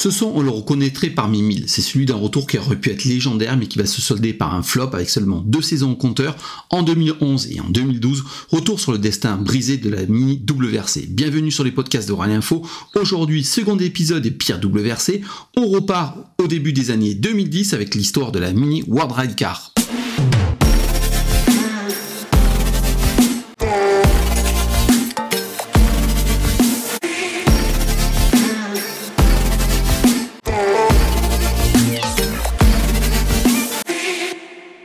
Ce son, on le reconnaîtrait parmi mille. C'est celui d'un retour qui aurait pu être légendaire, mais qui va se solder par un flop avec seulement deux saisons au compteur en 2011 et en 2012. Retour sur le destin brisé de la mini WRC. Bienvenue sur les podcasts de Rally Info. Aujourd'hui, second épisode et pire WRC. On repart au début des années 2010 avec l'histoire de la mini World Ride Car.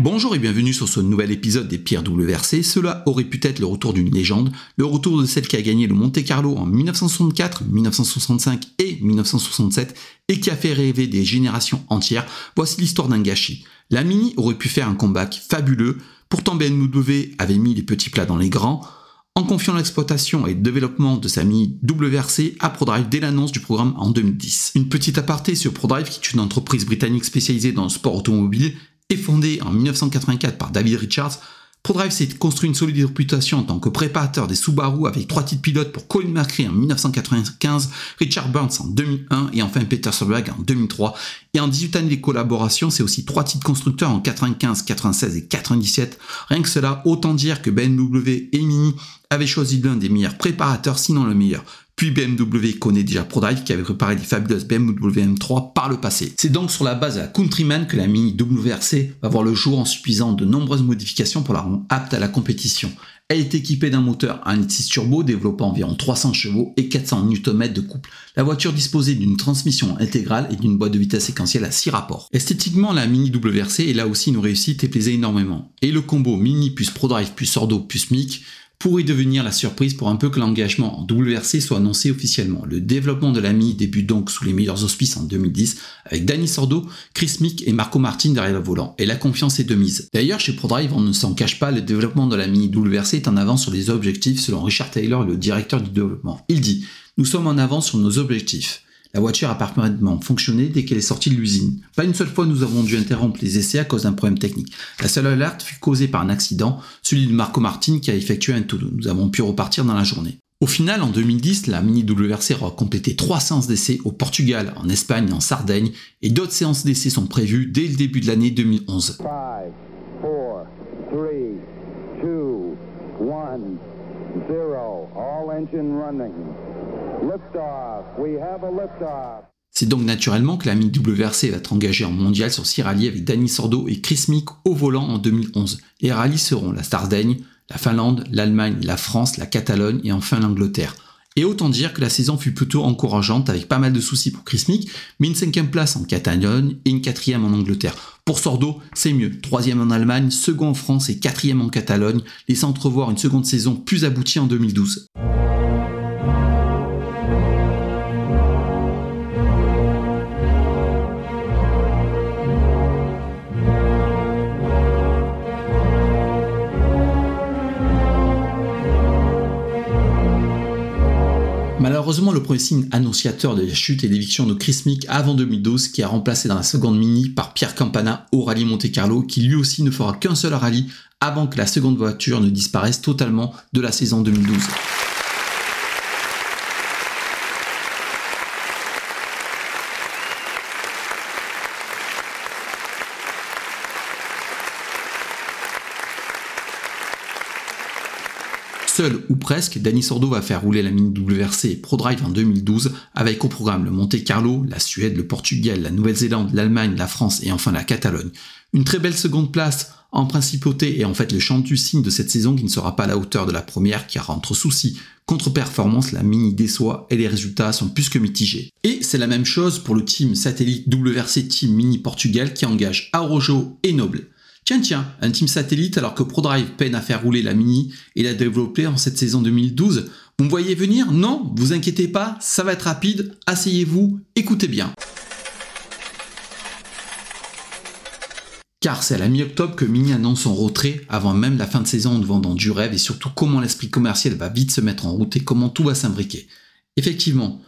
Bonjour et bienvenue sur ce nouvel épisode des Pierres WRC. Cela aurait pu être le retour d'une légende, le retour de celle qui a gagné le Monte Carlo en 1964, 1965 et 1967 et qui a fait rêver des générations entières. Voici l'histoire d'un gâchis. La Mini aurait pu faire un comeback fabuleux, pourtant BMW avait mis les petits plats dans les grands en confiant l'exploitation et le développement de sa Mini WRC à ProDrive dès l'annonce du programme en 2010. Une petite aparté sur ProDrive qui est une entreprise britannique spécialisée dans le sport automobile est fondé en 1984 par David Richards, ProDrive s'est construit une solide réputation en tant que préparateur des Subaru avec trois titres pilotes pour Colin McRae en 1995, Richard Burns en 2001 et enfin Peter Solberg en 2003. Et en 18 années de collaboration, c'est aussi trois titres constructeurs en 95, 96 et 97. Rien que cela, autant dire que BMW et Mini avaient choisi l'un des meilleurs préparateurs, sinon le meilleur. Puis BMW connaît déjà ProDrive qui avait préparé des fabuleuses BMW M3 par le passé. C'est donc sur la base de la Countryman que la Mini WRC va voir le jour en subissant de nombreuses modifications pour la rendre apte à la compétition. Elle est équipée d'un moteur 1.6 turbo développant environ 300 chevaux et 400 Nm de couple. La voiture disposait d'une transmission intégrale et d'une boîte de vitesse séquentielle à 6 rapports. Esthétiquement, la Mini WRC est là aussi une réussite et plaisait énormément. Et le combo Mini plus ProDrive plus Sordo plus MIC pourrait devenir la surprise pour un peu que l'engagement en WRC soit annoncé officiellement. Le développement de l'AMI débute donc sous les meilleurs auspices en 2010 avec Danny Sordo, Chris Mick et Marco Martin derrière le volant. Et la confiance est de mise. D'ailleurs, chez ProDrive, on ne s'en cache pas, le développement de la Mini WRC est en avance sur les objectifs selon Richard Taylor, le directeur du développement. Il dit Nous sommes en avance sur nos objectifs. La voiture a parfaitement fonctionné dès qu'elle est sortie de l'usine. Pas une seule fois nous avons dû interrompre les essais à cause d'un problème technique. La seule alerte fut causée par un accident, celui de Marco Martin qui a effectué un tout. Nous avons pu repartir dans la journée. Au final, en 2010, la Mini WRC aura complété trois séances d'essais au Portugal, en Espagne et en Sardaigne, et d'autres séances d'essais sont prévues dès le début de l'année 2011. 5, 4, 3, 2, 1, 0, all engine running. C'est donc naturellement que la Mini WRC va être engagée en mondial sur six rallyes avec Danny Sordo et Chris Mick au volant en 2011. Les rallyes seront la Sardaigne, la Finlande, l'Allemagne, la France, la Catalogne et enfin l'Angleterre. Et autant dire que la saison fut plutôt encourageante avec pas mal de soucis pour Chris Mick, mais une cinquième place en Catalogne et une quatrième en Angleterre. Pour Sordo, c'est mieux. Troisième en Allemagne, second en France et quatrième en Catalogne, laissant entrevoir une seconde saison plus aboutie en 2012. Malheureusement, le premier signe annonciateur de la chute et l'éviction de Chris Mick avant 2012, qui a remplacé dans la seconde mini par Pierre Campana au rallye Monte Carlo, qui lui aussi ne fera qu'un seul rallye avant que la seconde voiture ne disparaisse totalement de la saison 2012. Seul ou presque, Danny Sordo va faire rouler la Mini WRC ProDrive en 2012 avec au programme le Monte Carlo, la Suède, le Portugal, la Nouvelle-Zélande, l'Allemagne, la France et enfin la Catalogne. Une très belle seconde place en principauté et en fait le chant du signe de cette saison qui ne sera pas à la hauteur de la première car entre soucis, contre-performance, la Mini déçoit et les résultats sont plus que mitigés. Et c'est la même chose pour le team satellite WRC Team Mini Portugal qui engage Arojo et Noble. Tiens, tiens, un team satellite alors que ProDrive peine à faire rouler la Mini et la développer en cette saison 2012. Vous me voyez venir? Non Vous inquiétez pas, ça va être rapide, asseyez-vous, écoutez bien. Car c'est à la mi-octobre que Mini annonce son retrait avant même la fin de saison en vendant du rêve et surtout comment l'esprit commercial va vite se mettre en route et comment tout va s'imbriquer. Effectivement,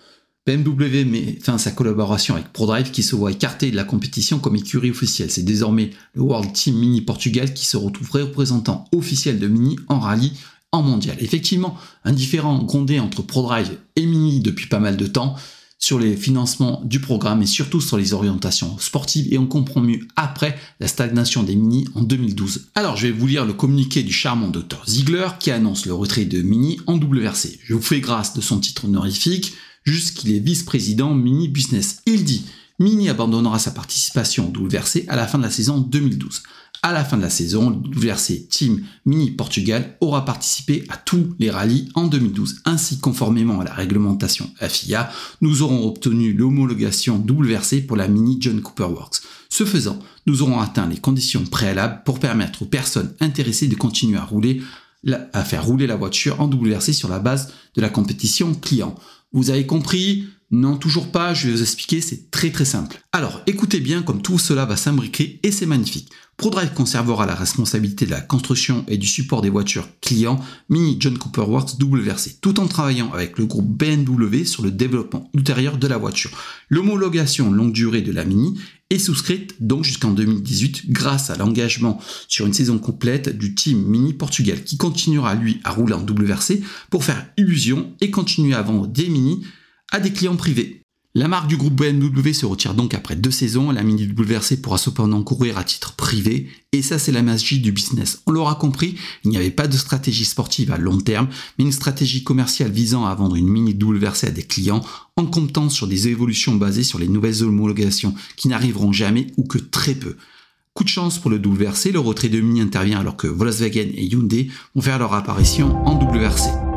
BMW met fin à sa collaboration avec ProDrive qui se voit écarté de la compétition comme écurie officielle. C'est désormais le World Team Mini Portugal qui se retrouve représentant officiel de Mini en rallye en mondial. Effectivement, un différent grondé entre ProDrive et Mini depuis pas mal de temps. sur les financements du programme et surtout sur les orientations sportives et on comprend mieux après la stagnation des Mini en 2012. Alors je vais vous lire le communiqué du charmant Dr Ziegler qui annonce le retrait de Mini en WRC. Je vous fais grâce de son titre honorifique, juste qu'il est vice-président Mini Business. Il dit Mini abandonnera sa participation au WRC à la fin de la saison 2012. À la fin de la saison, le WRC Team Mini Portugal aura participé à tous les rallyes en 2012. Ainsi, conformément à la réglementation FIA, nous aurons obtenu l'homologation WRC pour la Mini John Cooper Works. Ce faisant, nous aurons atteint les conditions préalables pour permettre aux personnes intéressées de continuer à rouler à faire rouler la voiture en WRC sur la base de la compétition client. Vous avez compris? Non, toujours pas, je vais vous expliquer, c'est très très simple. Alors, écoutez bien comme tout cela va s'imbriquer et c'est magnifique. ProDrive conservera la responsabilité de la construction et du support des voitures clients Mini John Cooper Works WRC, tout en travaillant avec le groupe BMW sur le développement ultérieur de la voiture. L'homologation longue durée de la Mini est souscrite donc jusqu'en 2018 grâce à l'engagement sur une saison complète du team Mini Portugal qui continuera lui à rouler en WRC pour faire illusion et continuer à vendre des Mini à des clients privés. La marque du groupe BMW se retire donc après deux saisons, la Mini WRC pourra cependant courir à titre privé, et ça c'est la magie du business. On l'aura compris, il n'y avait pas de stratégie sportive à long terme, mais une stratégie commerciale visant à vendre une Mini WRC à des clients en comptant sur des évolutions basées sur les nouvelles homologations qui n'arriveront jamais ou que très peu. Coup de chance pour le WRC, le retrait de Mini intervient alors que Volkswagen et Hyundai vont faire leur apparition en WRC.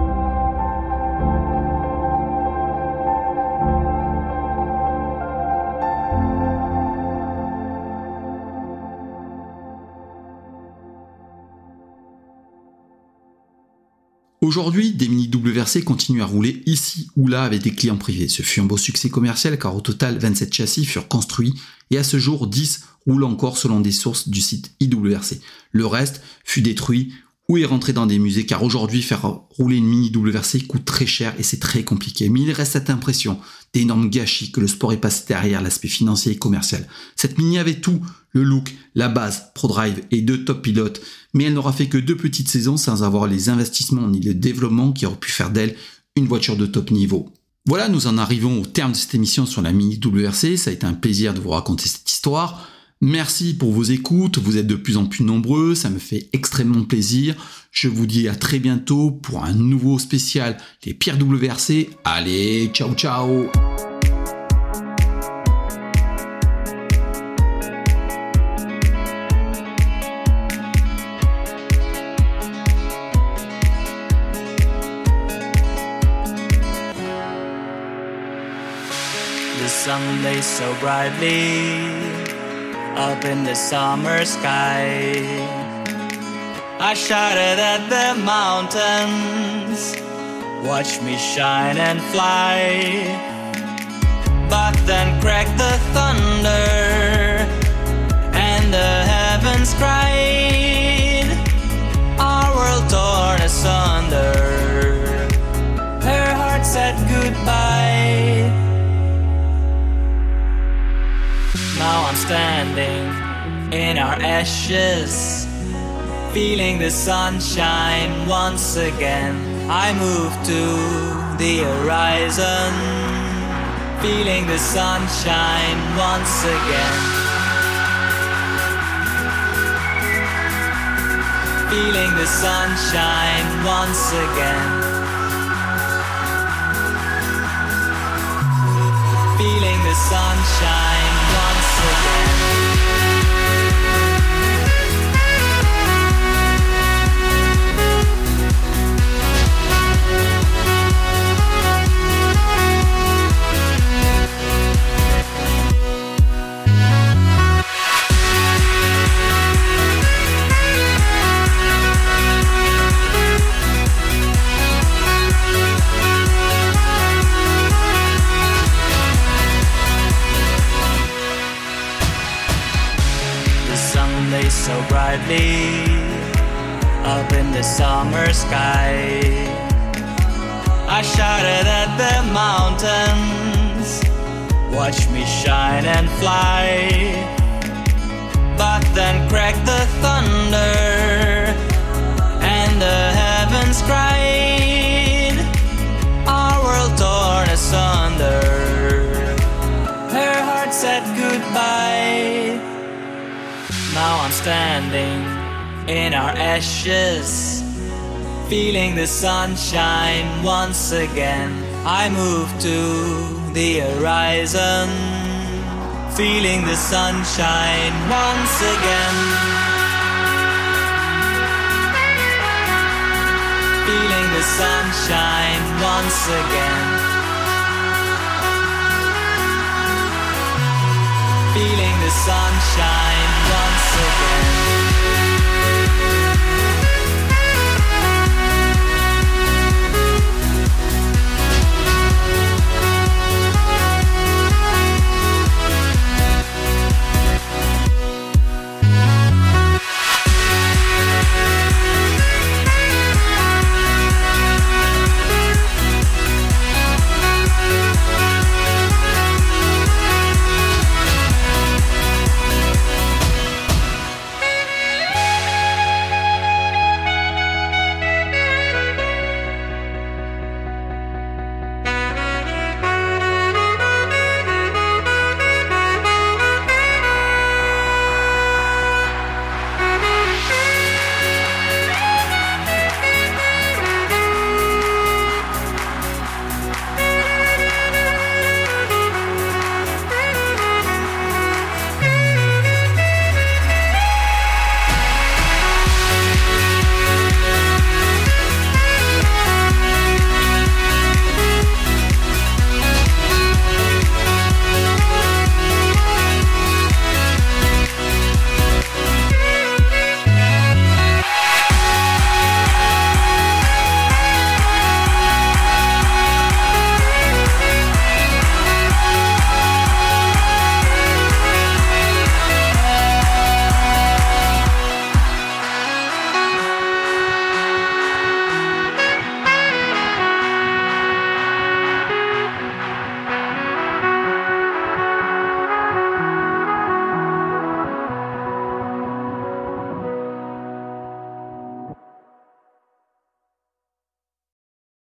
Aujourd'hui, des mini WRC continuent à rouler ici ou là avec des clients privés. Ce fut un beau succès commercial car au total 27 châssis furent construits et à ce jour 10 roulent encore selon des sources du site IWRC. Le reste fut détruit ou est rentré dans des musées car aujourd'hui faire rouler une mini WRC coûte très cher et c'est très compliqué. Mais il reste cette impression d'énormes gâchis que le sport est passé derrière l'aspect financier et commercial. Cette mini avait tout, le look, la base, ProDrive et deux top pilotes, mais elle n'aura fait que deux petites saisons sans avoir les investissements ni le développement qui auraient pu faire d'elle une voiture de top niveau. Voilà, nous en arrivons au terme de cette émission sur la Mini WRC. Ça a été un plaisir de vous raconter cette histoire. Merci pour vos écoutes, vous êtes de plus en plus nombreux, ça me fait extrêmement plaisir. Je vous dis à très bientôt pour un nouveau spécial les pierres WRC. Allez, ciao ciao up in the summer sky. I shouted at the mountains, watch me shine and fly. But then cracked the thunder, and the heavens cried. Our world torn asunder. Her heart said goodbye. I'm standing in our ashes, feeling the sunshine once again. I move to the horizon, feeling the sunshine once again. Feeling the sunshine once again. Feeling the sunshine so shouted at the mountains, watch me shine and fly. But then cracked the thunder, and the heavens cried, our world torn asunder. Her heart said goodbye. Now I'm standing in our ashes, feeling the sunshine once again. I move to the horizon, feeling the sunshine once again. Feeling the sunshine once again. Feeling the sunshine once again.